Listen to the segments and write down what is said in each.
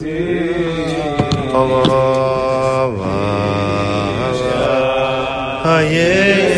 Allah, yeah.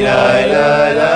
La la, la.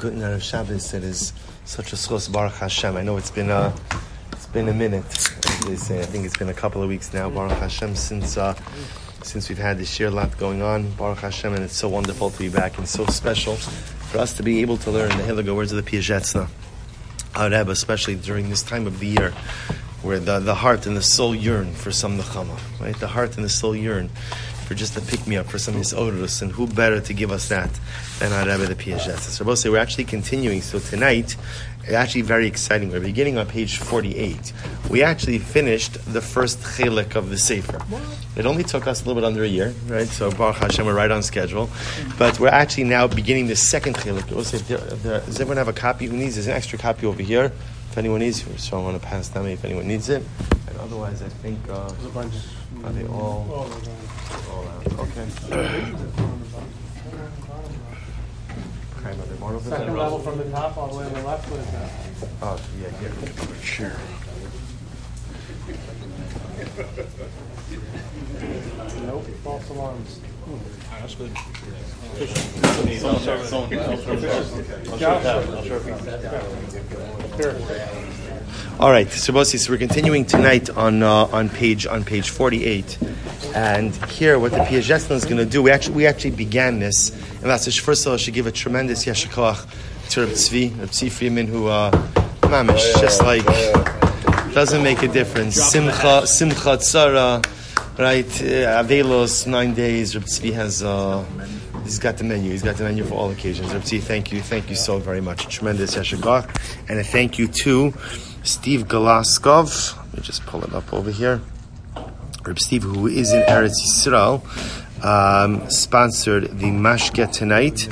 Shabbos. It is such a schos Baruch Hashem. I know it's been a it's been a minute. As they say, I think it's been a couple of weeks now. Baruch Hashem since uh, since we've had this year lot going on. Baruch Hashem, and it's so wonderful to be back and so special for us to be able to learn the Hiliga words of the Piasetzna. Our Rebbe, especially during this time of the year where the, the heart and the soul yearn for some nechama, right? The heart and the soul yearn for just to pick me up for some hisodrus, and who better to give us that than our Rebbe the Piaget? So both say we're actually continuing. So tonight, it's actually very exciting. We're beginning on page forty-eight. We actually finished the first chelik of the sefer. It only took us a little bit under a year, right? So Baruch Hashem, we're right on schedule. But we're actually now beginning the second chelik. Does everyone have a copy? Who needs? There's an extra copy over here. If anyone needs, so I want to pass them if anyone needs it. And otherwise, I think uh, are they all? Okay. Second level from the top all the way on the left, what is that? Oh, yeah, here. Sure. Nope. false alarms. That's good. Here. All right, so we're continuing tonight on uh, on page on page forty eight, and here what the Piagetson is going to do. We actually we actually began this, and that's first of all I should give a tremendous yashikoach to Reb Tzvi, Reb Tzvi Freeman, who uh, mamish just like doesn't make a difference. Simcha, simcha tzara, right? Uh, Avelos nine days. Reb Tzvi has. Uh, He's got the menu. He's got the menu for all occasions. Tzvi, thank you, thank you so very much. Tremendous yashagach, and a thank you to Steve Galaskov. Let me just pull him up over here. Reb Steve, who is in Eretz Yisrael, um, sponsored the mashke tonight,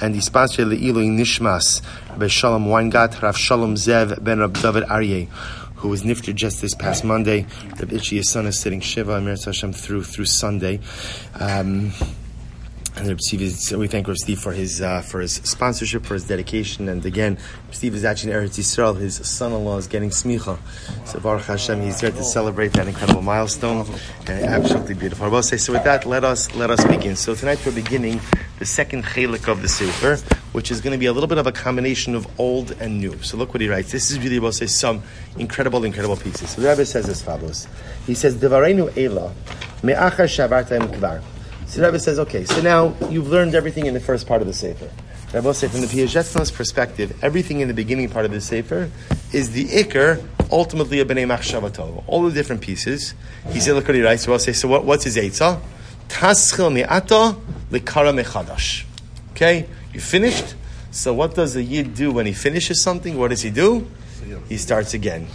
and he sponsored the Eloi Nishmas, Rabbi Shalom Weingat, Rav Shalom Zev ben Rab David Aryeh, who was nifted just this past Monday. Reb Itchy, his son, is sitting Shiva, Amir Hashem, through, through Sunday. Um, and Steve we thank Reb Steve for his uh, for his sponsorship, for his dedication, and again, Steve is actually in Eretz Yisrael. His son-in-law is getting smicha, so Baruch Hashem, he's there to celebrate that incredible milestone, and absolutely beautiful. So. With that, let us let us begin. So tonight we're beginning the second chelik of the sefer, which is going to be a little bit of a combination of old and new. So look what he writes. This is really, will say, some incredible, incredible pieces. So the Rebbe says as follows. He says, "Devarenu me'achar kvar." So the Rebbe says, okay, so now you've learned everything in the first part of the Sefer. I will say, from the Piasetzna's perspective, everything in the beginning part of the Sefer is the Iker, ultimately a B'nai Machshava Tova. All the different pieces. He said, look what he writes. So I'll say, so what, what's his Eitzah? Taschil mi'ata likara mechadash. Okay, you finished? So what does the Yid do when he finishes something? What does he do? He starts again.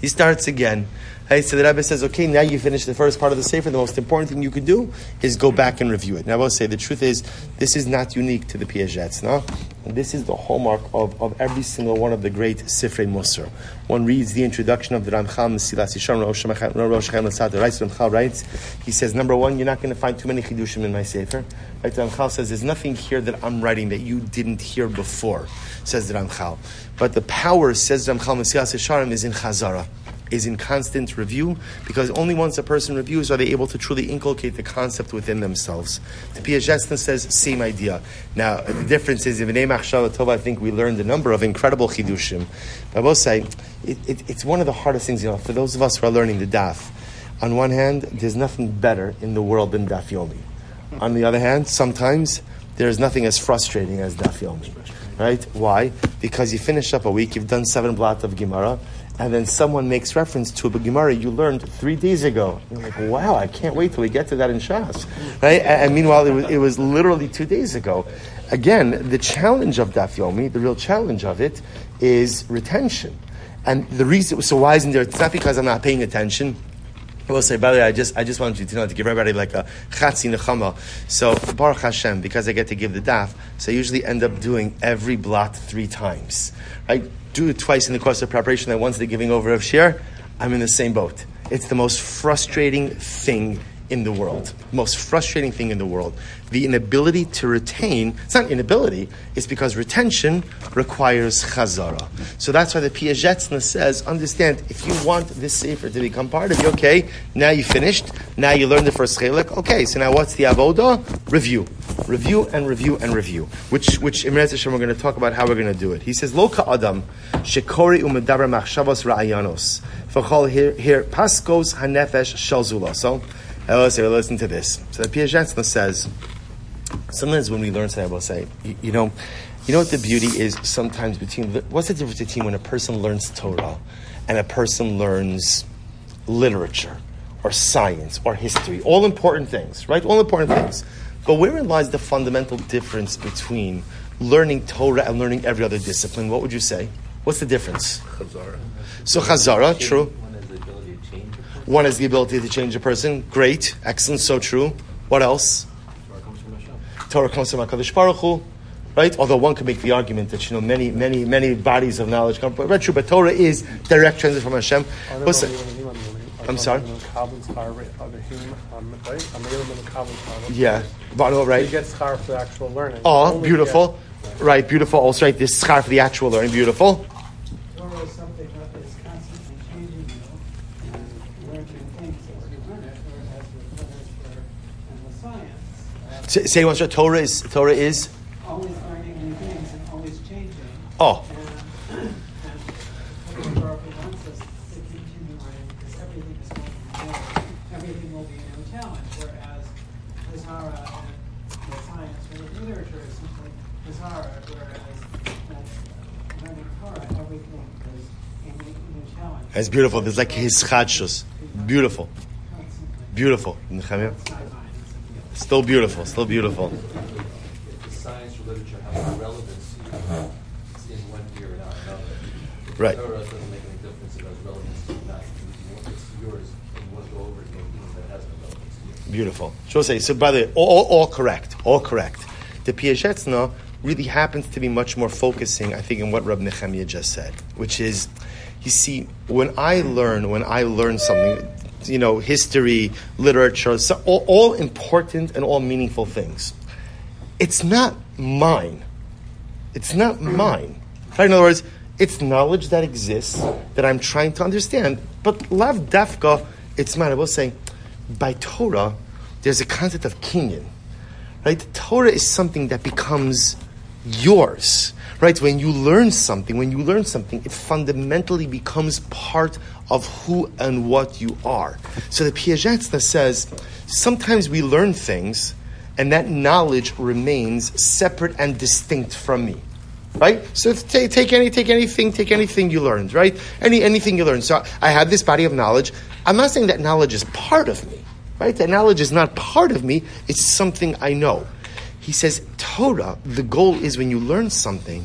He starts again. Hey, so the Rebbe says, okay, now you finish the first part of the Sefer. The most important thing you can do is go back and review it. Now, I will say the truth is, this is not unique to the Piagets, no? And this is the hallmark of, of every single one of the great Sifrei Musar. One reads the introduction of the Ramchal Mesilas Yisharim, Rosh Hashanah the Ramchal writes, he says, number one, you're not going to find too many Chidushim in my Sefer. Right, the Ramchal says, there's nothing here that I'm writing that you didn't hear before, says the Ramchal. But the power, says the Ramchal Mesilas Yisharim, is in Chazara is in constant review because only once a person reviews are they able to truly inculcate the concept within themselves. The Piasetzna says same idea. Now the difference is in Tova, I think we learned a number of incredible chidushim. But I will say it, it, it's one of the hardest things. You know, for those of us who are learning the daf. On one hand, there's nothing better in the world than daf yomi. On the other hand, sometimes there's nothing as frustrating as daf yomi. Right? Why? Because you finish up a week, you've done seven blot of Gemara, and then someone makes reference to a Gemara you learned three days ago. You're like, wow, I can't wait till we get to that in Shas. Right? And, meanwhile, it was, it was literally two days ago. Again, the challenge of Daf Yomi, the real challenge of it, is retention. And the reason, so why isn't there, it's not because I'm not paying attention. I will say, by the way, I just, I just wanted you to know to give everybody like a chatzi nechama. So, Baruch Hashem, because I get to give the daf, so I usually end up doing every blot three times. Right? do it twice in the course of preparation, that once they're giving over of share, I'm in the same boat. It's the most frustrating thing in the world. Most frustrating thing in the world. The inability to retain, it's not inability, it's because retention requires chazara. So that's why the Piasetzna says, understand, if you want this sefer to become part of you, okay, now you finished, now you learned the first chelik, okay, so now what's the avoda? Review. Review and review and review. Which, which in Hashem we're going to talk about how we're going to do it. He says, Lo adam, shekori umedaber machshavos ra'ayanos. V'chol here, here, paskos hanefesh shalzula. So, I say, listen to this. So the Piagetna says, sometimes when we learn something, we'll say, you, you, know, you know what the beauty is sometimes between, what's the difference between when a person learns Torah and a person learns literature or science or history? All important things, right? All important things. But wherein lies the fundamental difference between learning Torah and learning every other discipline? What would you say? What's the difference? Chazara. So Chazara, true. One has the ability to change a person. Great, excellent, so true. What else? Torah comes from Hakadosh Baruch Hu, right? Although one could make the argument that you know many, many, many bodies of knowledge come from. But true, but Torah is direct transit from Hashem. Listen, I'm sorry. Yeah, right. He gets schar for the actual learning. Oh, beautiful. Right, beautiful. Also, right, this schar for the actual learning. Beautiful. Torah is something that is constantly changing, you know, and you learn new things as you learn it, whereas the letters for and the science. Uh, Say, once more, Torah is Torah is. always learning new things and always changing. Oh, And, and the Baruch Hu wants us to continue learning because everything is going to be new. Everything will be a new challenge. Whereas the Zara and the science or the literature is simply whereas learning Torah, everything is a new, new challenge. that's beautiful. There's like his chadshus. Beautiful, beautiful. Nechemia? Sci-fi is Still beautiful, still beautiful. the science or literature has a relevancy in one year and not another. Right. Torah doesn't make any difference, it has relevancy or not. It's yours, and you want to go over it, maybe even if it has no relevance to you. Beautiful. So say so. By the way, all, all, correct, all correct. The Piasetzna really happens to be much more focusing, I think, in what Rab Nechemia just said, which is, you see, when I learn, when I learn something, you know, history, literature, so all, all important and all meaningful things. It's not mine. It's not mine. Right? In other words, it's knowledge that exists that I'm trying to understand, but lav dafka, it's mine. I will say, by Torah, there's a concept of kinyan. Right? Torah is something that becomes yours. Right? When you learn something, when you learn something, it fundamentally becomes part of who and what you are. So the Piagetna says, sometimes we learn things and that knowledge remains separate and distinct from me. Right? So take, take any take anything, take anything you learned, right? Any anything you learned. So I have this body of knowledge. I'm not saying that knowledge is part of me. Right? That knowledge is not part of me, it's something I know. He says, Torah, the goal is when you learn something,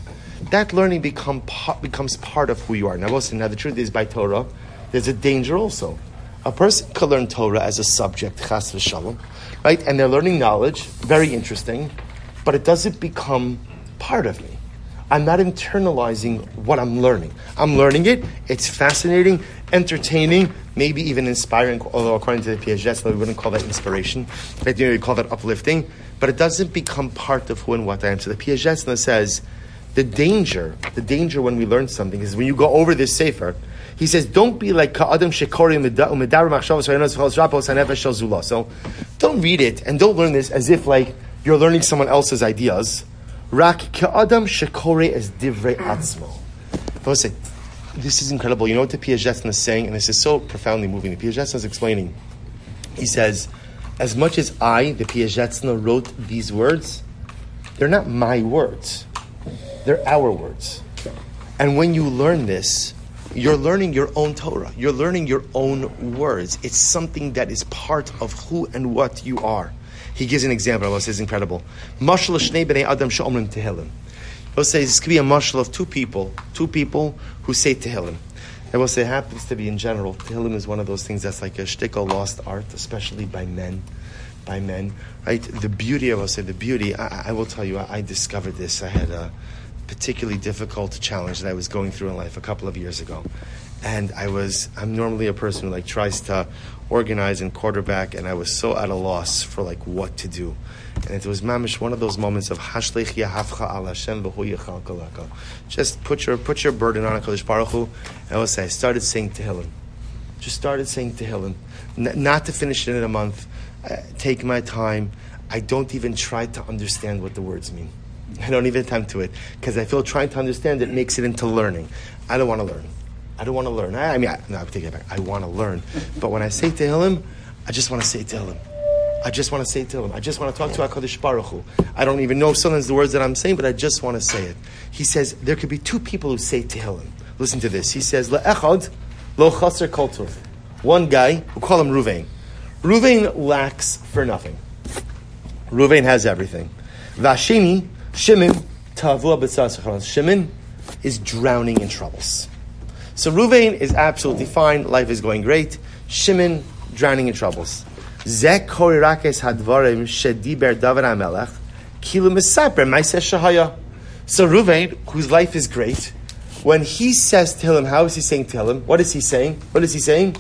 that learning become becomes part of who you are. Now, listen, now the truth is by Torah, there's a danger also. A person could learn Torah as a subject, chas v'shalom, right? And they're learning knowledge, very interesting, but it doesn't become part of me. I'm not internalizing what I'm learning. I'm learning it. It's fascinating, entertaining, maybe even inspiring. Although according to the Piaget, we wouldn't call that inspiration. Right? You know, we call that uplifting. But it doesn't become part of who and what I am. So the Piaget says the danger, the danger when we learn something is when you go over this sefer. He says, "Don't be like Ka'adam Shekori Umedar Machshavos Vayonos V'chol Rapos Hanefesh Shel Zula." So, don't read it and don't learn this as if like you're learning someone else's ideas. Rak Ka'adam Shekori Atzmo. This is incredible. You know what the Piaget is saying, and this is so profoundly moving. The Piaget is explaining. He says, as much as I, the Piaget wrote these words, they're not my words. They're our words. And when you learn this, you're learning your own Torah. You're learning your own words. It's something that is part of who and what you are. He gives an example. Allah says incredible. Mashal shnei b'nei adam she'omrim tehillim. He'll say this could be a mashal of two people, two people who say tehillim. I will say happens to be in general. Tehillim is one of those things that's like a shtickle lost art, especially by men. By men, right? The beauty, I will say, the beauty. I, I will tell you, I, I discovered this. I had a particularly difficult challenge that I was going through in life a couple of years ago, and I was. I'm normally a person who like tries to organize and quarterback, and I was so at a loss for like what to do. And it was mamish one of those moments of hashlech yahavcha al Hashem v'hu. Just put your put your burden on Hakadosh Baruch Hu. And I will say, I started saying Tehillim. Just started saying Tehillim. N- not to finish it in a month. Uh, take my time. I don't even try to understand what the words mean. I don't even attempt to it because I feel trying to understand it makes it into learning. I don't want to learn. I don't want to learn. I, I mean, I, no, I take it back. I want to learn. But when I say Tehillim, I just want to say Tehillim. I just want to say Tehillim. I just want to talk to HaKadosh Baruch Hu. I don't even know sometimes the words that I'm saying, but I just want to say it. He says there could be two people who say Tehillim. Listen to this. He says, Le'echad lo chaser kol tov. One guy, we call him Ruvain. Ruvain lacks for nothing. Ruvain has everything. Vashini, Shimon, Tavua b'tzas Shimon is drowning in troubles. So Ruvain is absolutely fine. Life is going great. Shimon drowning in troubles. Zek korirakes hadvarim shediber David Hamelech kilu misaper ma'aseh shahaya. So Ruvain, whose life is great, when he says to him, how is he saying to him? What is he saying? What is he saying?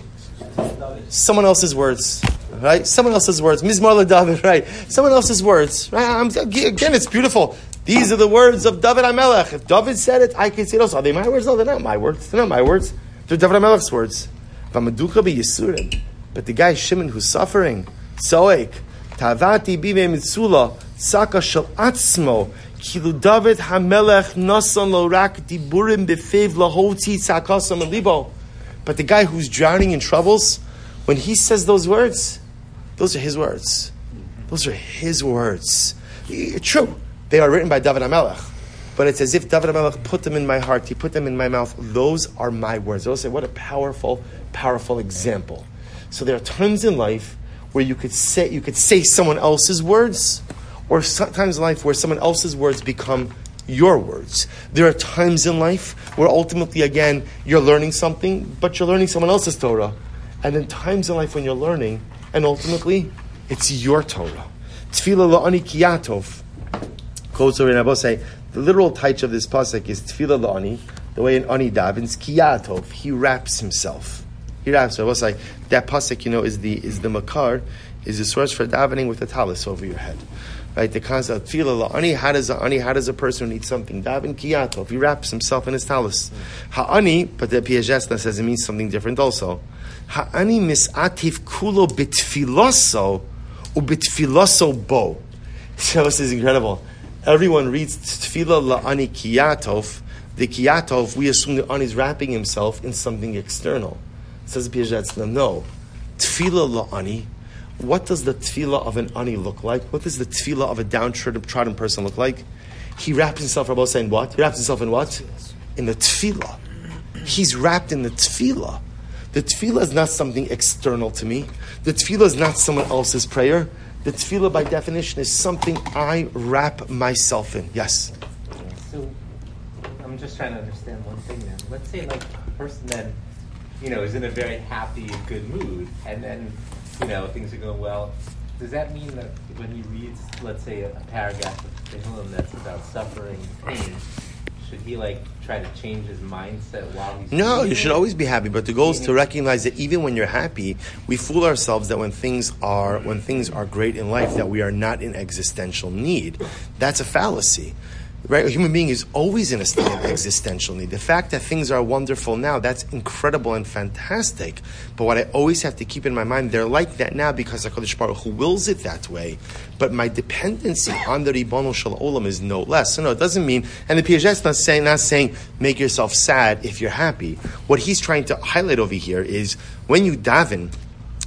Someone else's words, right? Someone else's words. Mizmor David, right? Someone else's words, right? I'm, again, it's beautiful. These are the words of David Hamelech. If David said it, I can say it also. Are they my words? No, they're not my words. They're not my words. They're David Hamelech's words. But the guy Shimon who's suffering, Soek, Tavati bive mitzula, saka shel atzmo, kilu David hamelech nasan lo rak diburim befev lahoti sakasam libo. But the guy who's drowning in troubles, when he says those words, those are his words. Those are his words. True, they are written by David HaMelech. But it's as if David HaMelech put them in my heart, he put them in my mouth. Those are my words. They'll say, what a powerful, powerful example. So there are times in life where you could say, you could say someone else's words, or sometimes in life where someone else's words become your words. There are times in life where ultimately, again, you're learning something, but you're learning someone else's Torah. And then times in life when you're learning, and ultimately, it's your Torah. Tefillah la'ani kiyatov. Quotes over in the literal taich of this pasuk is tefillah la'ani, the way in ani davins, kiyatov, he wraps himself. He wraps himself. Say, that pasuk, you know, is the, is the makar, is the source for davening with a talis over your head. Right, the concept tefillah la'ani, how does ani, how does a person who needs something daven kiyatov? He wraps himself in his talis. Ha'ani, but the Piasetzna says it means something different also. Ha'ani misatif kulo bitfiloso ubitfiloso bo. So this is incredible. Everyone reads tefillah la'ani kiyatov. The kiyatov, we assume the ani is wrapping himself in something external. Says Piasetzna, no. Tefillah la'ani. What does the tefillah of an ani look like? What does the tefillah of a downtrodden person look like? He wraps himself, Rabbi saying what? He wraps himself in what? In the tefillah. He's wrapped in the tefillah. The tefillah is not something external to me. The tefillah is not someone else's prayer. The tefillah, by definition, is something I wrap myself in. Yes? So, I'm just trying to understand one thing then. Let's say, like, a person then, you know, is in a very happy and good mood, and then, you know, things are going well. Does that mean that when he reads, let's say, a, a paragraph of Tehillim that's about suffering, pain, should he like try to change his mindset while he's no you it? should always be happy but the goal is to recognize that even when you're happy we fool ourselves that when things are when things are great in life that we are not in existential need that's a fallacy Right? A human being is always in a state of existential need. The fact that things are wonderful now, that's incredible and fantastic. But what I always have to keep in my mind, they're like that now because HaKadosh Baruch Hu wills it that way. But my dependency on the Ribbon Shal Olam is no less. So no, it doesn't mean, and the Piaget not saying, not saying make yourself sad if you're happy. What he's trying to highlight over here is when you daven,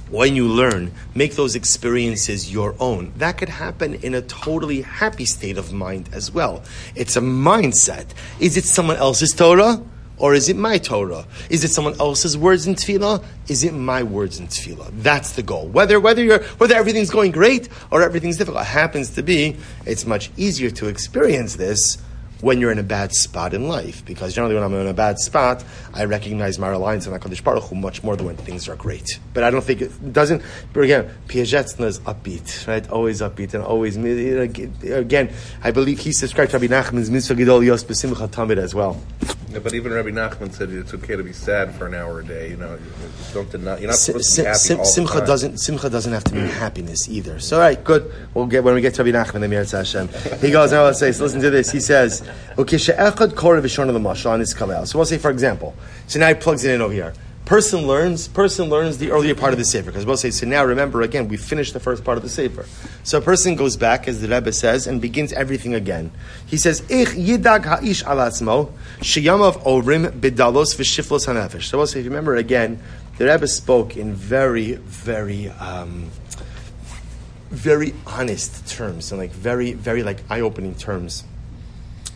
when you learn, make those experiences your own. That could happen in a totally happy state of mind as well. It's a mindset. Is it someone else's Torah? Or is it my Torah? Is it someone else's words in tefillah? Is it my words in tefillah? That's the goal. Whether whether you're whether everything's going great or everything's difficult, it happens to be it's much easier to experience this when you're in a bad spot in life. Because generally, when I'm in a bad spot, I recognize my reliance on HaKadosh Baruch Hu much more than when things are great. But I don't think it doesn't. But again, Piasetzna is upbeat, right? Always upbeat and always. Again, I believe he subscribed to Rabbi Nachman's mitzvah gedol yos as well. Yeah, but even Rabbi Nachman said it's okay to be sad for an hour a day. You know, don't deny, you're not supposed to be happy sim, all simcha the time. doesn't simcha doesn't have to mean happiness either. So all right, good. We'll get when we get to Rabbi Nachman the Meretz Hashem. He goes now. Let's say. So listen to this. He says, "Okay, she'echad kore v'shon the mashal on his kalel." So we'll say, for example, so now he plugs it in over here. Person learns. Person learns the earlier part of the sefer because we'll say. So now remember again, we finished the first part of the sefer. So a person goes back, as the Rebbe says, and begins everything again. He says, "Ich yidag ha'ish al atzmo sheyamav orim bidalos v'shiflos hanefesh." So we'll say, if you remember again, the Rebbe spoke in very, very. Um, very honest terms and like very, very like eye-opening terms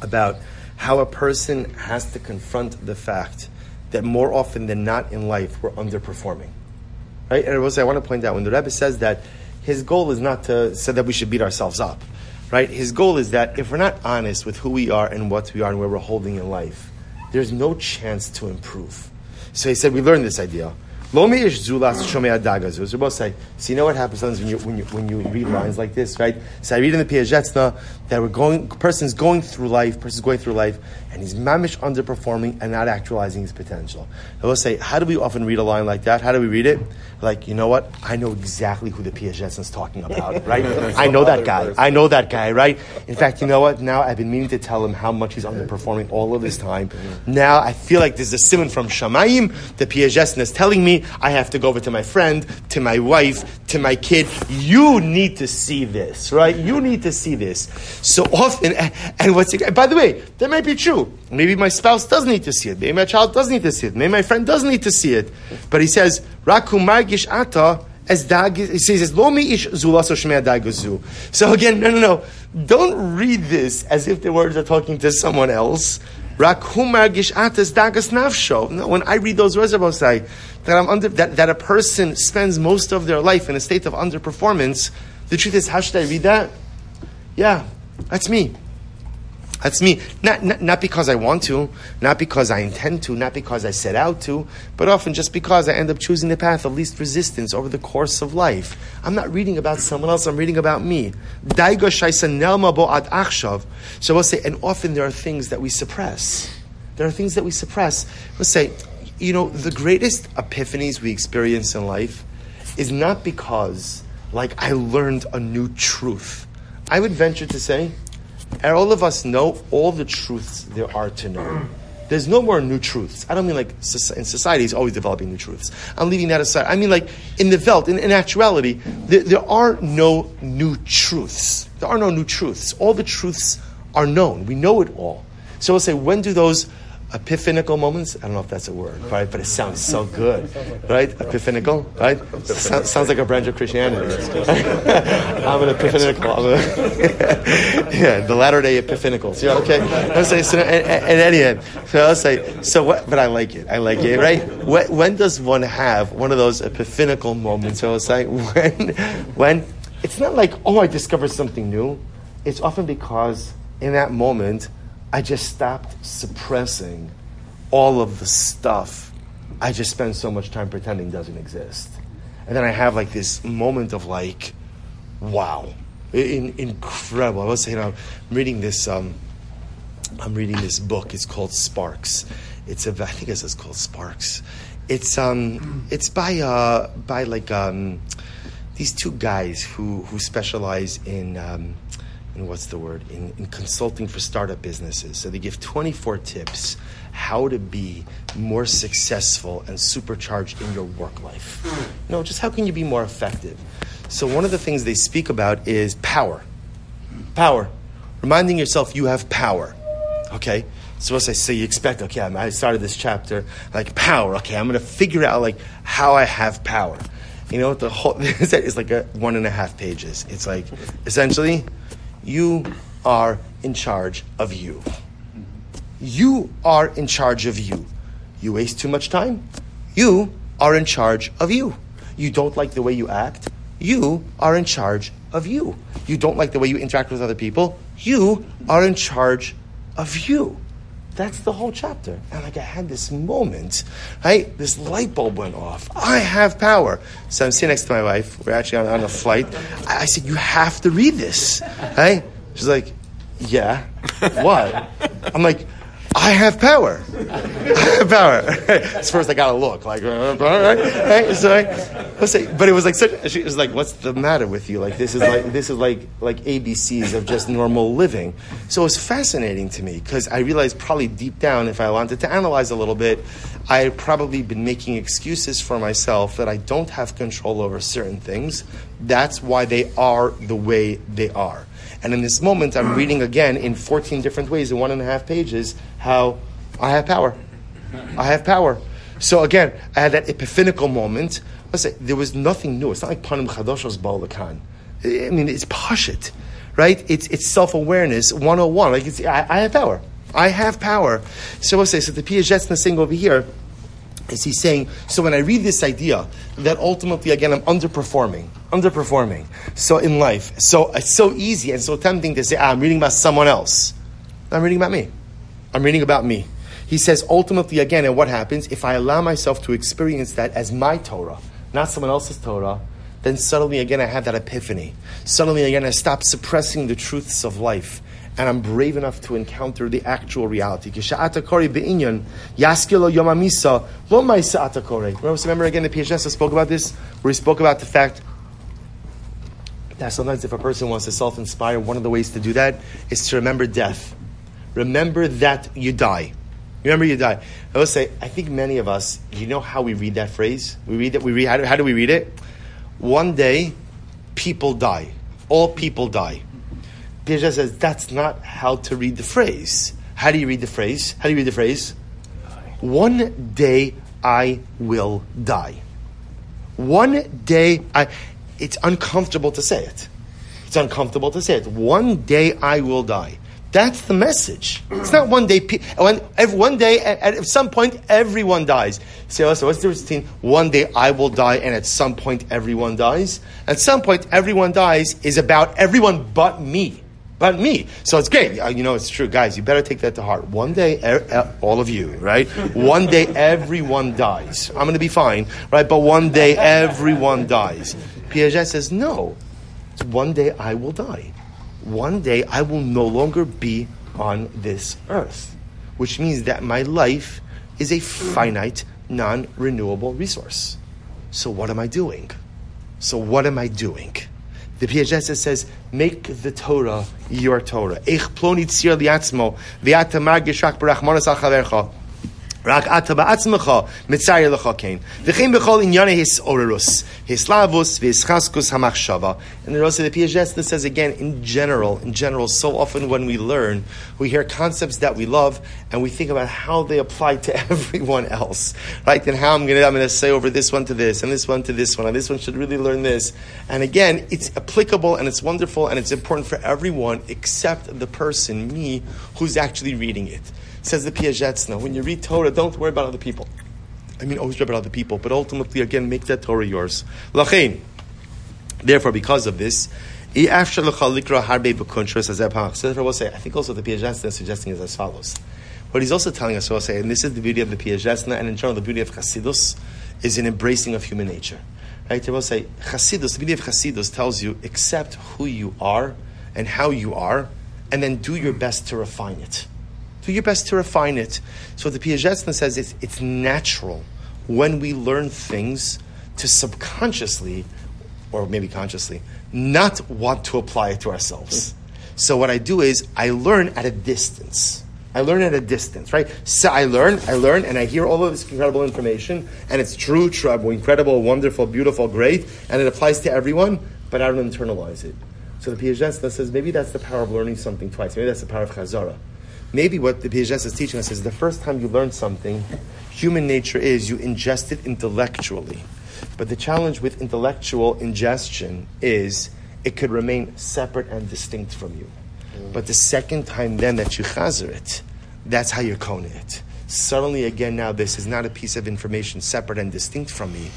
about how a person has to confront the fact that more often than not in life we're underperforming. Right? And I will say I want to point out when the Rebbe says that his goal is not to say that we should beat ourselves up. Right? His goal is that if we're not honest with who we are and what we are and where we're holding in life, there's no chance to improve. So he said we learned this idea. Zulas. So you know what happens when you, when you, when you read lines like this, right? So I read in the Piasetzna that we're going, person's going through life, person's going through life, and he's mamish underperforming and not actualizing his potential. I will say, how do we often read a line like that? How do we read it? Like, you know what? I know exactly who the Piasetzna is talking about, right? I know that guy. I know that guy, right? In fact, you know what? Now I've been meaning to tell him how much he's underperforming all of this time. Now I feel like there's a simon from Shamayim. The Piasetzna is telling me me. I have to go over to my friend, to my wife, to my kid. You need to see this, right? You need to see this. So often, and what's it? by the way, that might be true. Maybe my spouse does need to see it. Maybe my child does need to see it. Maybe my friend does need to see it. But he says, Raku margish ata as dag. He says, "Lo mi ish zulaso shmei dagazu." So again, no, no, no. Don't read this as if the words are talking to someone else. Rakum margish atas dagas nafsho. No, when I read those words, I say that I'm under that, that a person spends most of their life in a state of underperformance. The truth is, how should I read that? Yeah, that's me. That's me. Not, not, not, because I want to, not because I intend to, not because I set out to, but often just because I end up choosing the path of least resistance over the course of life. I'm not reading about someone else, I'm reading about me. So we'll say, and often there are things that we suppress. There are things that we suppress. We'll say, you know, the greatest epiphanies we experience in life is not because, like, I learned a new truth. I would venture to say, and all of us know all the truths there are to know. There's no more new truths. I don't mean like in society is always developing new truths. I'm leaving that aside. I mean like in the Welt, in, in actuality, there, there are no new truths. There are no new truths. All the truths are known. We know it all. So we'll say, when do those epiphanical moments. I don't know if that's a word, right? But it sounds so good, right? Epiphanical, right? So, sounds like a branch of Christianity. I'm an epiphanical. I'm a, yeah, the Latter Day Epiphanicals. Yeah, okay. I'll say so. And any end, so I'll say so. What? But I like it. I like it, right? When, when does one have one of those epiphanical moments? So I'll say when, when it's not like oh, I discovered something new. It's often because in that moment I just stopped suppressing all of the stuff I just spend so much time pretending doesn't exist. And then I have like this moment of like, wow, in, incredible. I was saying, I'm reading this. Um, I'm reading this book. It's called Sparks. It's a, I think it's called Sparks. It's um, it's by uh, by like um, these two guys who who specialize in um, in what's the word in, in consulting for startup businesses. So they give 24 tips how to be more successful and supercharged in your work life. Know just how can you be more effective? So one of the things they speak about is power. Power. Reminding yourself you have power okay? So as I say, you expect, okay, I started this chapter, like power, okay, I'm going to figure out like how I have power. You know, the whole, it's like a one and a half pages. It's like, essentially, you are in charge of you. You are in charge of you. You waste too much time? You are in charge of you. You don't like the way you act? You are in charge of you. You don't like the way you interact with other people? You are in charge of you. That's the whole chapter. And like I had this moment, right? This light bulb went off. I have power. So I'm sitting next to my wife. We're actually on, on a flight. I, I said, You have to read this, right? She's like, Yeah. What? I'm like, I have power. I have power. so first I got to look like, uh, right? right? So I, let's say, but it was like such. She was like, "What's the matter with you? Like this is like this is like like ABCs of just normal living." So it was fascinating to me because I realized probably deep down, if I wanted to analyze a little bit, I had probably been making excuses for myself that I don't have control over certain things. That's why they are the way they are. And in this moment, I'm reading again in 14 different ways in one and a half pages how I have power. I have power. So again, I had that epiphanical moment. Say there was nothing new. It's not like Panim Chadoshos Balakan. I mean, it's pashit, right? It's, it's self awareness 101. Like I, I, have power. I have power. So let's say, so the Piaget's saying over here, is he saying, so when I read this idea that ultimately, again, I'm underperforming, underperforming, so in life, so it's so easy and so tempting to say, ah, I'm reading about someone else. I'm reading about me. I'm reading about me. He says, ultimately, again, and what happens if I allow myself to experience that as my Torah, not someone else's Torah, then suddenly again I have that epiphany. Suddenly again I stop suppressing the truths of life and I'm brave enough to encounter the actual reality. Remember again, the PHS spoke about this, where he spoke about the fact that sometimes if a person wants to self-inspire, one of the ways to do that is to remember death. Remember that you die. Remember you die. I will say, I think many of us, you know how we read that phrase? We read it, we read, how do, how do we read it? One day, people die. All people die. Piaget says that's not how to read the phrase. How do you read the phrase? How do you read the phrase? One day I will die. One day I. It's uncomfortable to say it. It's uncomfortable to say it. One day I will die. That's the message. It's not one day. When, one day, at, at some point, everyone dies. So, so what's the difference between one day I will die and at some point everyone dies? At some point, everyone dies is about everyone but me. But me. So it's great. Uh, You know, it's true. Guys, you better take that to heart. One day, e- e- all of you, right? One day, everyone dies. I'm going to be fine, right? But one day, everyone dies. Piaget says, no. It's one day I will die. One day I will no longer be on this earth, which means that my life is a finite, non renewable resource. So, what am I doing? So, what am I doing? The Piaget says, make the Torah your Torah. Ploni tzir liatzmo, v'ata margish rak barachmanas al chavercha. רק אתה בעצמך מצייר לך כן. וכן בכל ענייני היסעוררוס, היסלאבוס והיסחסקוס המחשבה. And then also the Piaget says again, in general, in general, so often when we learn, we hear concepts that we love and we think about how they apply to everyone else. Right? And how I'm gonna, I'm gonna say over this one to this, and this one to this one, and this one should really learn this. And again, it's applicable and it's wonderful and it's important for everyone except the person, me, who's actually reading it. Says the Piaget, when you read Torah, don't worry about other people. I mean, always worry about other people, but ultimately, again, make that Torah yours. Lachein. Therefore, because of this, I will say, I think also the Piaget is suggesting is as follows. What he's also telling us, I say, and this is the beauty of the Piaget, and in general, the beauty of Chasidus, is an embracing of human nature. Right? I will say, Chasidus, the beauty of Chasidus tells you, accept who you are and how you are, and then do your best to refine it. Do your best to refine it. So the Piaget says it's, it's natural when we learn things to subconsciously, or maybe consciously, not want to apply it to ourselves. So what I do is I learn at a distance. I learn at a distance, right? So I learn, I learn, and I hear all of this incredible information, and it's true, true, incredible, wonderful, beautiful, great, and it applies to everyone, but I don't internalize it. So the Piaget says maybe that's the power of learning something twice. Maybe that's the power of Chazara. Maybe what the Piaget is teaching us is the first time you learn something, human nature is you ingest it intellectually. But the challenge with intellectual ingestion is it could remain separate and distinct from you. Mm. But the second time then that you chazer it, that's how you're koning it. Suddenly again now this is not a piece of information separate and distinct from me,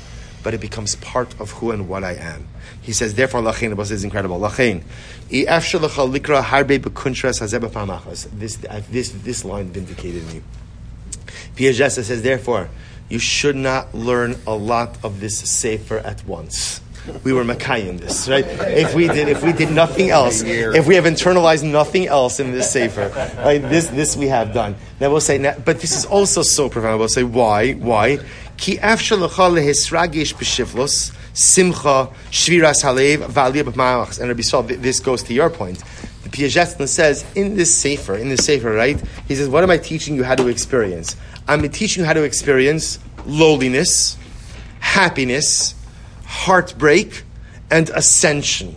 but it becomes part of who and what I am. He says, therefore, lachein, this is incredible. Lachein, this, uh, this, this line vindicated me. Piaget says, therefore, you should not learn a lot of this sefer at once. We were Makai in this, right? If we did, if we did nothing else, if we have internalized nothing else in this sefer, right? This, this we have done. Then we'll say, but this is also so profound. We'll say, why? Why? Ki afshar l'cha lehisragish b'shivlos, simcha, shviras halev, v'aliyah. And Rabbi Saul, this goes to your point. The Piaget says, in this sefer, in this sefer, right? He says, what am I teaching you how to experience? I'm teaching you how to experience lowliness, happiness, heartbreak, and ascension.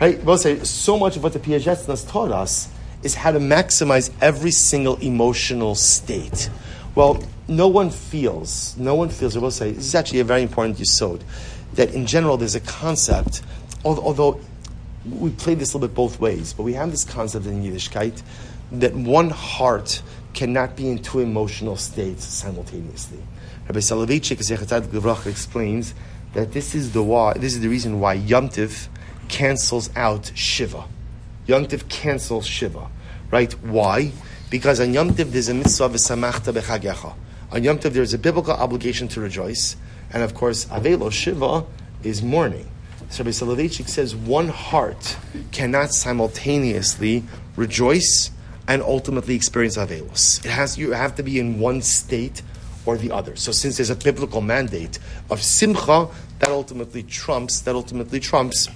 Right? We'll say so much of what the Piaget has taught us is how to maximize every single emotional state. Well, no one feels, no one feels, I will say, this is actually a very important yisod, that in general there's a concept, although we play this a little bit both ways, but we have this concept in Yiddishkeit that one heart cannot be in two emotional states simultaneously. Rabbi Soloveitchik explains that this is the why, this is the reason why Yom Tiv cancels out Shiva. Yom Tiv cancels Shiva, right? Why? Because on Yom Tiv there's a mitzvah of samachta bechagecha. On Yom Tiv there's a biblical obligation to rejoice, and of course Avelo Shiva is mourning. So Rabbi Soloveitchik says one heart cannot simultaneously rejoice and ultimately experience Avelos. It has you have to be in one state or the other. So since there's a biblical mandate of simcha, that ultimately trumps that ultimately trumps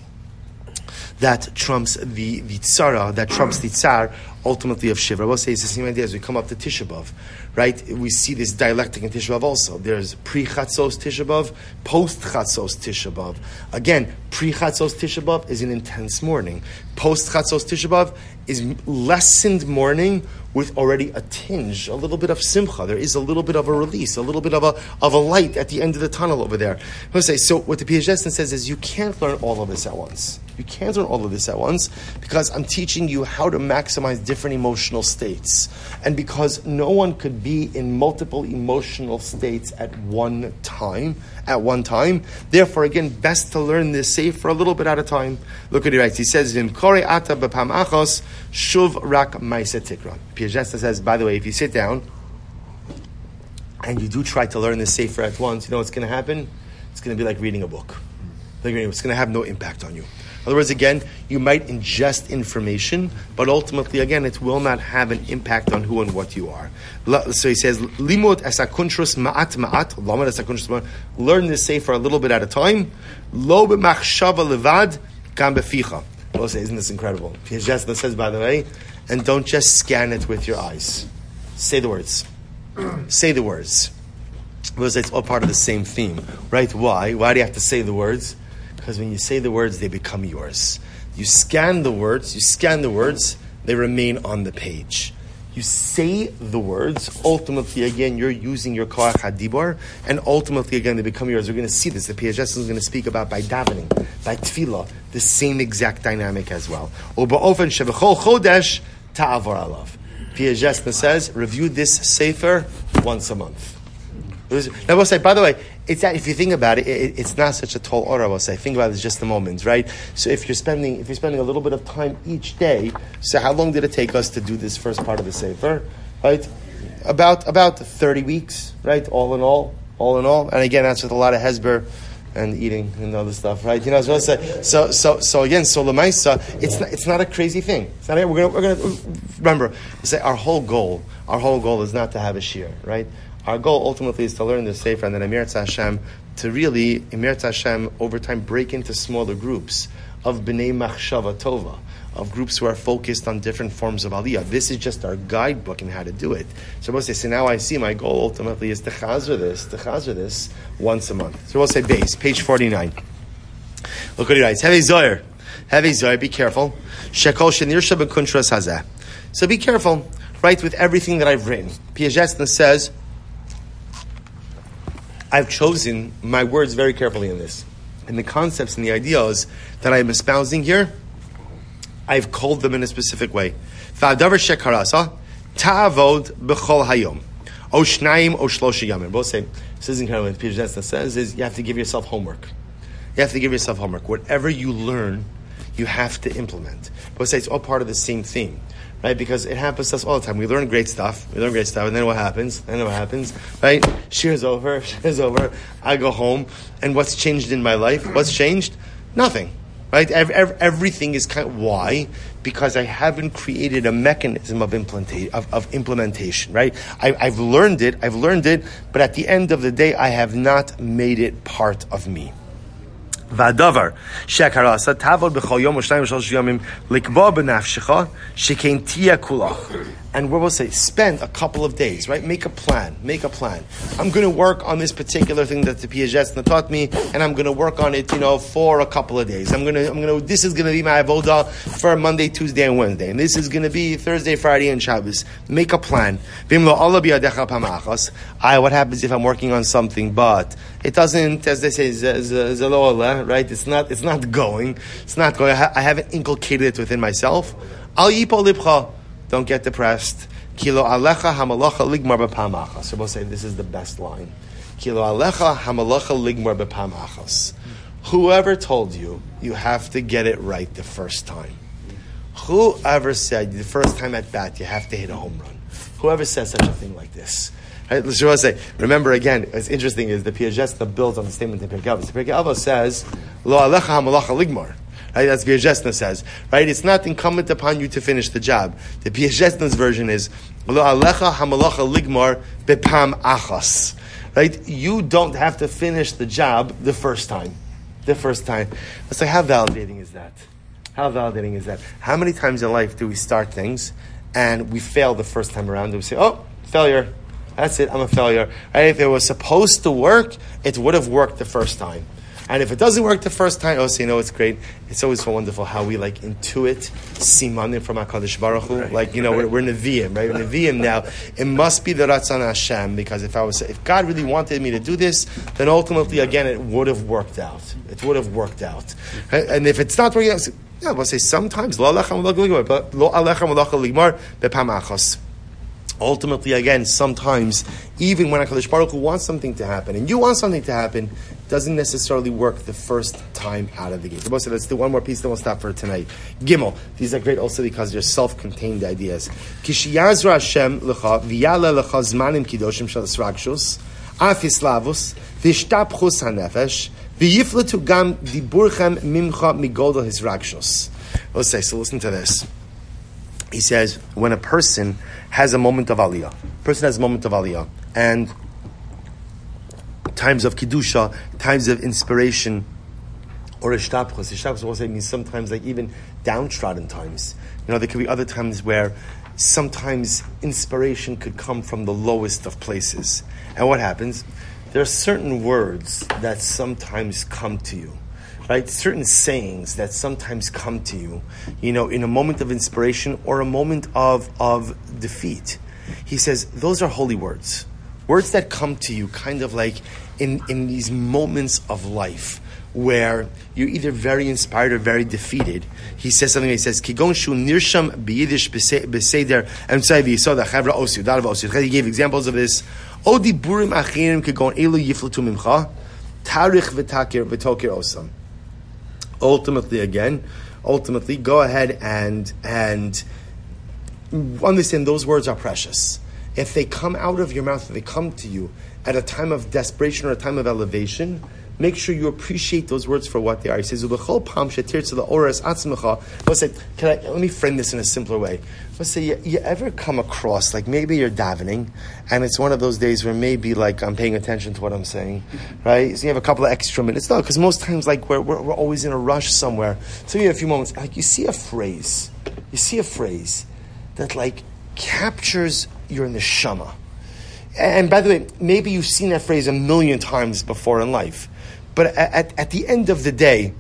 that trumps the, the tzara, that trumps the tsar, ultimately of Shiva. Say it's the same idea as we come up to Tisha B'Av, right? We see this dialectic in Tisha B'Av also. There's pre-Chatzos Tisha B'Av, post-Chatzos Tisha B'Av. Again, pre-Chatzos Tisha B'Av is an intense morning. Post-Chatzos Tisha B'Av is lessened morning with already a tinge, a little bit of simcha. There is a little bit of a release, a little bit of a, of a light at the end of the tunnel over there. Say, so what the Piasetzna says is you can't learn all of this at once. You can't learn all of this at once because I'm teaching you how to maximize different emotional states. And because no one could be in multiple emotional states at one time, at one time, therefore, again, best to learn this safe for a little bit at a time. Look what he writes. He says, Vim ata b'pam achos, shuv rak maisa tikra. Piasetzna says, by the way, if you sit down and you do try to learn this sefer at once, you know what's going to happen? It's going to be like reading a book. Like reading- It's going to have no impact on you. In other words, again, you might ingest information, but ultimately, again, it will not have an impact on who and what you are. So he says, "Limud esakuntrus ma'at ma'at." Lamed esakuntrus ma'at. Learn this sefer a little bit at a time. Lo b'machshava levad gam. Well, say, isn't this incredible? Piasetzna says, by the way, and don't just scan it with your eyes. Say the words. say the words. Because it's all part of the same theme, right? Why? Why do you have to say the words? Because when you say the words, they become yours. You scan the words, you scan the words, they remain on the page. You say the words, ultimately, again, you're using your koach hadibor, and ultimately, again, they become yours. We're going to see this. The PHS is going to speak about by davening, by tefillah, the same exact dynamic as well. Uba'ofen shevechol chodesh ta'avor alav. PHS says, review this sefer once a month. Now, I will say, by the way, it's that if you think about it, it, it's not such a tall order. I will say, think about it, just a moment, right? So if you're spending, if you're spending a little bit of time each day, so how long did it take us to do this first part of the sefer, right? About about thirty weeks, right? All in all, all in all, and again, that's with a lot of hesber and eating and other stuff, right? You know, going to say. So, so, so again, so lemaisa, it's not, it's not a crazy thing. It's not. We're gonna, we're gonna remember. Say our whole goal, our whole goal is not to have a shear, right? Our goal ultimately is to learn the Sefer and then Emir Hashem to really, Emir Hashem, over time break into smaller groups of B'nai Machshava Tova, of groups who are focused on different forms of Aliyah. This is just our guidebook in how to do it. So we'll say, so now I see my goal ultimately is to chazer this, to chazer this once a month. So we'll say base, page 49. Look what he writes. Heavy Zoyer. Heavy Zoyer, be careful. Shekol Shenir Shabakuntras Hazeh. So be careful, right, with everything that I've written. Piasetzna says, I've chosen my words very carefully in this. And the concepts and the ideas that I am espousing here, I've called them in a specific way. Ta'avod b'chol hayom. O shnaim o yamin. Both say, this isn't kind of what Piasetzna says, is you have to give yourself homework. You have to give yourself homework. Whatever you learn, you have to implement. Both say it's all part of the same theme right? Because it happens to us all the time. We learn great stuff, we learn great stuff, and then what happens? And then what happens, right? Shear's over, shear's over. I go home, and what's changed in my life? What's changed? Nothing, right? Ev- ev- everything is kind of, why? Because I haven't created a mechanism of, implanta- of, of implementation, right? I, I've learned it, I've learned it, but at the end of the day, I have not made it part of me. Vadavar. שכר עשה תעבוד בכל יום או שניים ושלוש ימים And we will say, spend a couple of days, right? Make a plan. Make a plan. I'm going to work on this particular thing that the Piasetzna taught me, and I'm going to work on it, you know, for a couple of days. I'm going to, I'm going to, this is going to be my avoda for Monday, Tuesday, and Wednesday, and this is going to be Thursday, Friday, and Shabbos. Make a plan. I, what happens if I'm working on something, but it doesn't, as they say, zalola, right? It's not, it's not going. It's not going. I haven't inculcated it within myself. Al yipo libcha. Don't get depressed. Kilo alecha hamalacha ligmar b'pamachas. So we'll say this is the best line. Kilo alecha hamalacha ligmar b'pamachas. Whoever told you you have to get it right the first time? Whoever said the first time at bat you have to hit a home run? Whoever says such a thing like this? Let's just say. Remember again. What's interesting is the Piasetzna builds on the statement in Pirkei Avos. Pirkei Avos says, "Lo alecha hamalacha ligmar." Right? That's Piasetzna says. Right? It's not incumbent upon you to finish the job. The Piasetzna's version is Lo alecha hamalacha ligmar bepam achas. Right? You don't have to finish the job the first time. The first time. It's like how validating is that? How validating is that? How many times in life do we start things and we fail the first time around? and we say, "Oh, failure"? That's it. I'm a failure. Right? If it was supposed to work, it would have worked the first time. And if it doesn't work the first time, oh, so you know it's great. It's always so wonderful how we like intuit simanim from Hakadosh Baruch Hu. Like you know, we're, we're Nevi'im, right? We're Nevi'im now. It must be the Ratzon Hashem because if I was, if God really wanted me to do this, then ultimately, again, it would have worked out. It would have worked out. Right? And if it's not working out, yeah, we'll say sometimes lo alechem ligmar, but lo alechem ligmar bepam achos ultimately, again, sometimes, even when HaKadosh Baruch Hu wants something to happen, and you want something to happen, doesn't necessarily work the first time out of the gate. So let's do one more piece, then we'll stop for tonight. Gimel. These are great also because they're self-contained ideas. Kishiyazra Hashem lecha v'yala lecha zmanim kidoshim shal esragshus af yislavus v'ishtapchus hanefesh v'yifletu gam diburchem mimcha migolda hisragshus. Let's say, so listen to this. He says, when a person has a moment of aliyah. Person has a moment of aliyah, and times of kedusha, times of inspiration, or ishtapchus. Ishtapchus also means sometimes like even downtrodden times. You know, there could be other times where sometimes inspiration could come from the lowest of places. And what happens? There are certain words that sometimes come to you right? Certain sayings that sometimes come to you, you know, in a moment of inspiration or a moment of, of defeat. He says, those are holy words. Words that come to you kind of like in, in these moments of life where you're either very inspired or very defeated. He says something, he says, Kigon shu nirsham biyidish beseder emtzai v'yisoda chavra osu, darav osu. He gave examples of this. Odi burim achirim kigon elu yiflatu mimcha, tarich v'takir v'tokir osam ultimately, again, ultimately, go ahead and and understand those words are precious. If they come out of your mouth, if they come to you at a time of desperation or a time of elevation, make sure you appreciate those words for what they are. He says, pam the oras Let's say, can I, let me frame this in a simpler way. Let's say you, you, ever come across, like maybe you're davening, and it's one of those days where maybe like I'm paying attention to what I'm saying, mm-hmm. right? So you have a couple of extra minutes. No, because most times like we're, we're, we're always in a rush somewhere. So you have a few moments, like you see a phrase, you see a phrase that like captures your neshama. And by the way, maybe you've seen that phrase a million times before in life. But at, at the end of the day,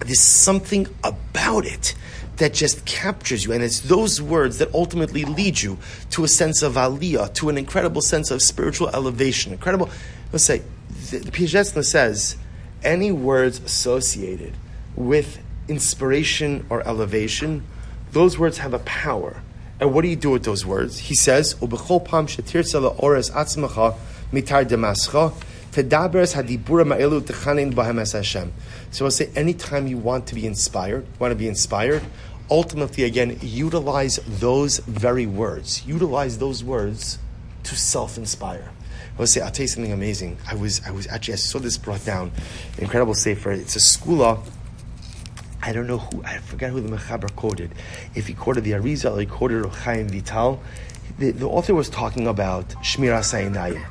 there's something about it that just captures you. And it's those words that ultimately lead you to a sense of aliyah, to an incredible sense of spiritual elevation. Incredible. Let's say, the, the says, any words associated with inspiration or elevation, those words have a power. And what do you do with those words? He says, "Ubechol pam shetir ores atzmacha mitar demascha so I'll say anytime you want to be inspired, want to be inspired, ultimately again, utilize those very words. Utilize those words to self-inspire. I will say, I'll tell you something amazing. I was, I was actually, I saw this brought down, incredible sefer. It's a skula. I don't know who, I forget who the Mechaber quoted. If he quoted the Arizal he quoted Chaim Vital, the, the author was talking about Shmira Sayinayim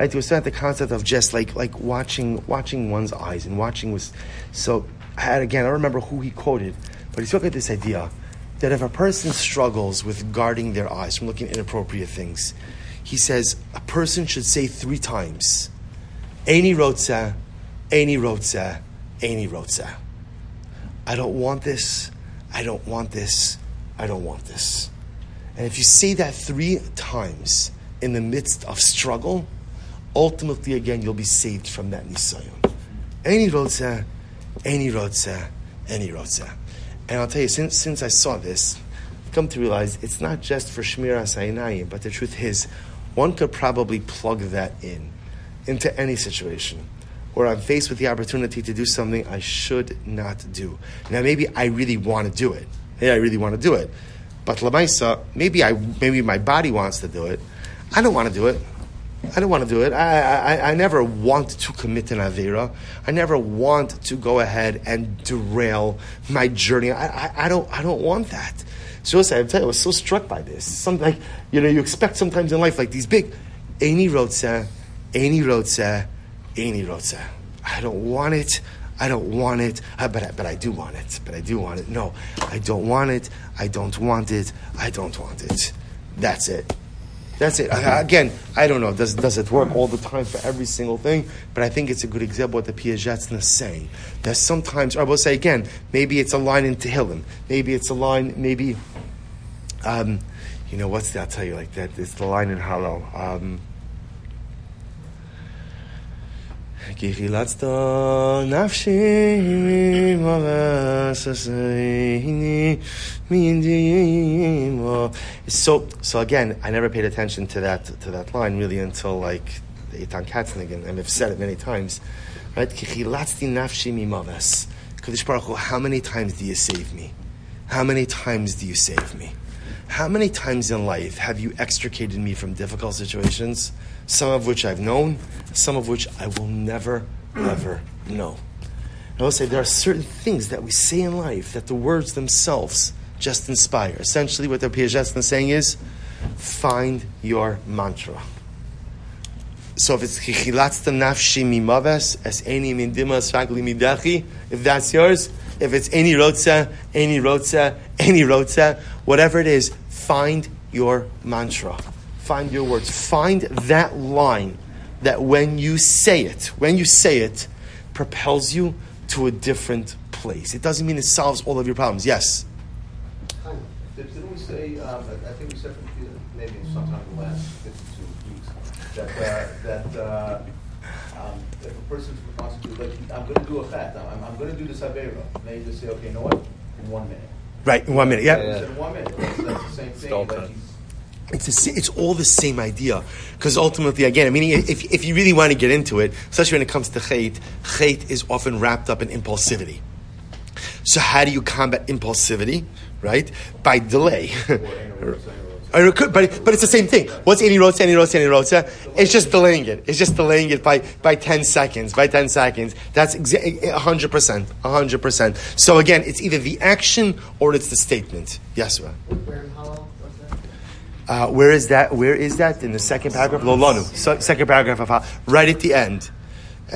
Right? There was not the concept of just like like watching watching one's eyes and watching was so. I had again. I don't remember who he quoted, but he spoke at this idea that if a person struggles with guarding their eyes from looking at inappropriate things, he says a person should say three times, "Any rotza, any rotza, any rotza." I don't want this. I don't want this. I don't want this. And if you say that three times in the midst of struggle, ultimately again you'll be saved from that nisayon. Any rotza, any rotza, any rotza. And I'll tell you, since, since I saw this, I've come to realize it's not just for Shmira Sayinayim, but the truth is, one could probably plug that in into any situation where I'm faced with the opportunity to do something I should not do. Now, maybe I really want to do it. Hey, I really want to do it. But Lamaisa, maybe I maybe my body wants to do it. I don't want to do it. I don't want to do it. I, I, I never want to commit an Avera. I never want to go ahead and derail my journey. I, I, I don't, I don't want that. So I tell you, I was so struck by this. Something like, you know, you expect sometimes in life like these big, any Rotza, Eini Rotza, Eini Rotza. I don't want it. I don't want it, but, I, but I do want it. But I do want it. No, I don't want it. I don't want it. I don't want it. That's it. That's it. Mm-hmm. Again, I don't know. Does, does it work all the time for every single thing? But I think it's a good example of what the Piasetzna is saying. That sometimes, I will say again, maybe it's a line in Tehillim. Maybe it's a line, maybe, um, you know, what's that? I'll tell you like that. It's the line in Hallel. Um, so, so again, I never paid attention to that to that line really until like the Etan Katz and I've said it many times, right? Kaddish Baruch Hu, how many times do you save me? How many times do you save me? How many times in life have you extricated me from difficult situations? Some of which I've known, some of which I will never, ever know. And I will say there are certain things that we say in life that the words themselves just inspire. Essentially, what the Piasetzna is saying is find your mantra. So if it's chichilatzta nafshi mimaves es eni min dima svagli midachi, if that's yours, if it's any rotza, any rotza, any rotza, whatever it is, find your mantra. Find your words. Find that line that when you say it, when you say it, propels you to a different place. It doesn't mean it solves all of your problems. Yes. Did- Didn't we say, um, I I think we said from the- maybe sometime in the last fifty-two weeks, that, uh, that, uh, um, if a person's responsible, like, I'm gonna do a fat, I'm, I'm gonna do the this Avera, they just say, okay, you know what, in one minute. Right, in one minute. Yeah. He in one minute, that's, that's the same thing, like It's, the it's all the same idea. Because ultimately, again, I mean, if, if you really want to get into it, especially when it comes to chait, chait is often wrapped up in impulsivity. So how do you combat impulsivity? Right? By delay. Or it could- but, but it's the same thing. What's any rotza, any rotza, any rotza? It's just delaying it. It's just delaying it by, by 10 seconds, by 10 seconds. That's exa- 100%, 100%. So again, it's either the action or it's the statement. Yes, Ra? Where in Hallel was that? Uh, where is that? Where is that? In the second paragraph? Lolanu. So, second paragraph of right at the end.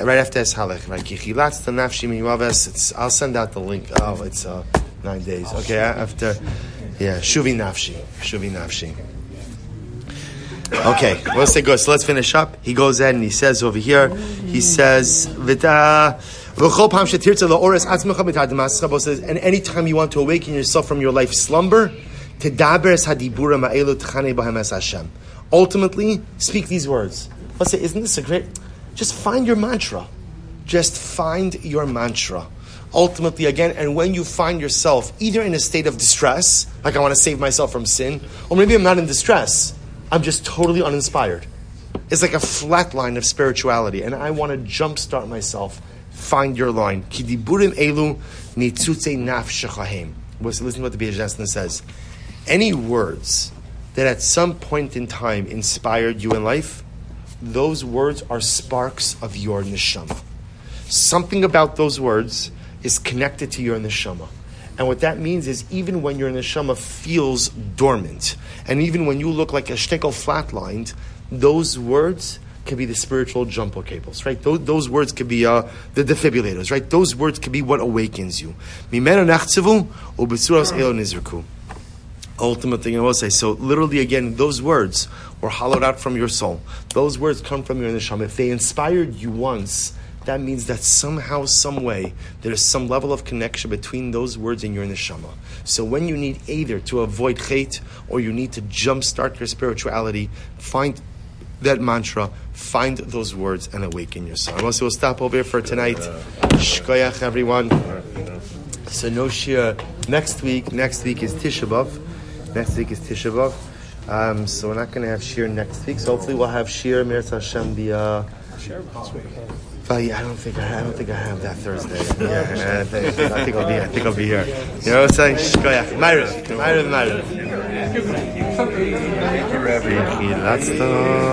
Right after Es Halech. Right? Kichilatz nafshi miwaves. It's, I'll send out the link. Oh, it's uh, nine days. Okay, after. Yeah, Shuvi nafshi. Shuvi nafshi. Okay, let's say good. So let's finish up. He goes in and he says over here, he says, "V'ta- v'chol pam shetirtza la'ores atzmecha b'tad says, and anytime you want to awaken yourself from your life slumber. Ultimately, speak these words. Let's say, isn't this a great? Just find your mantra. Just find your mantra. Ultimately, again, and when you find yourself either in a state of distress, like I want to save myself from sin, or maybe I'm not in distress, I'm just totally uninspired. It's like a flat line of spirituality, and I want to jumpstart myself. Find your line. Kidiburim elu nitzutze. Listen to what the Piasetzna says. Any words that at some point in time inspired you in life, those words are sparks of your neshama. Something about those words is connected to your neshama. And what that means is even when your neshama feels dormant, and even when you look like a shtickle flatlined, those words can be the spiritual jumbo cables, right? Those, those words could be uh, the defibrillators, right? Those words could be what awakens you. Ultimate thing I will say. So literally, again, those words were hollowed out from your soul. Those words come from your neshama. If they inspired you once, that means that somehow, some way, there is some level of connection between those words and your neshama. So when you need either to avoid hate or you need to jumpstart your spirituality, find that mantra, find those words, and awaken yourself. Unless we'll stop over here for tonight. Shkoyach, everyone. So no next week. Next week is Tisha B'av. Next week is Tisha B'av. Um, so we're not going to have shir next week. So hopefully we'll have shir Meretz Hashem the. Uh, Oh, yeah, I don't think I, I don't think I have that Thursday. Yeah, I think, I think I'll be I think I'll be here. You know what I'm saying? Shkoyach. Myra, Myra, Myra. Thank you, Rabbi. That's the.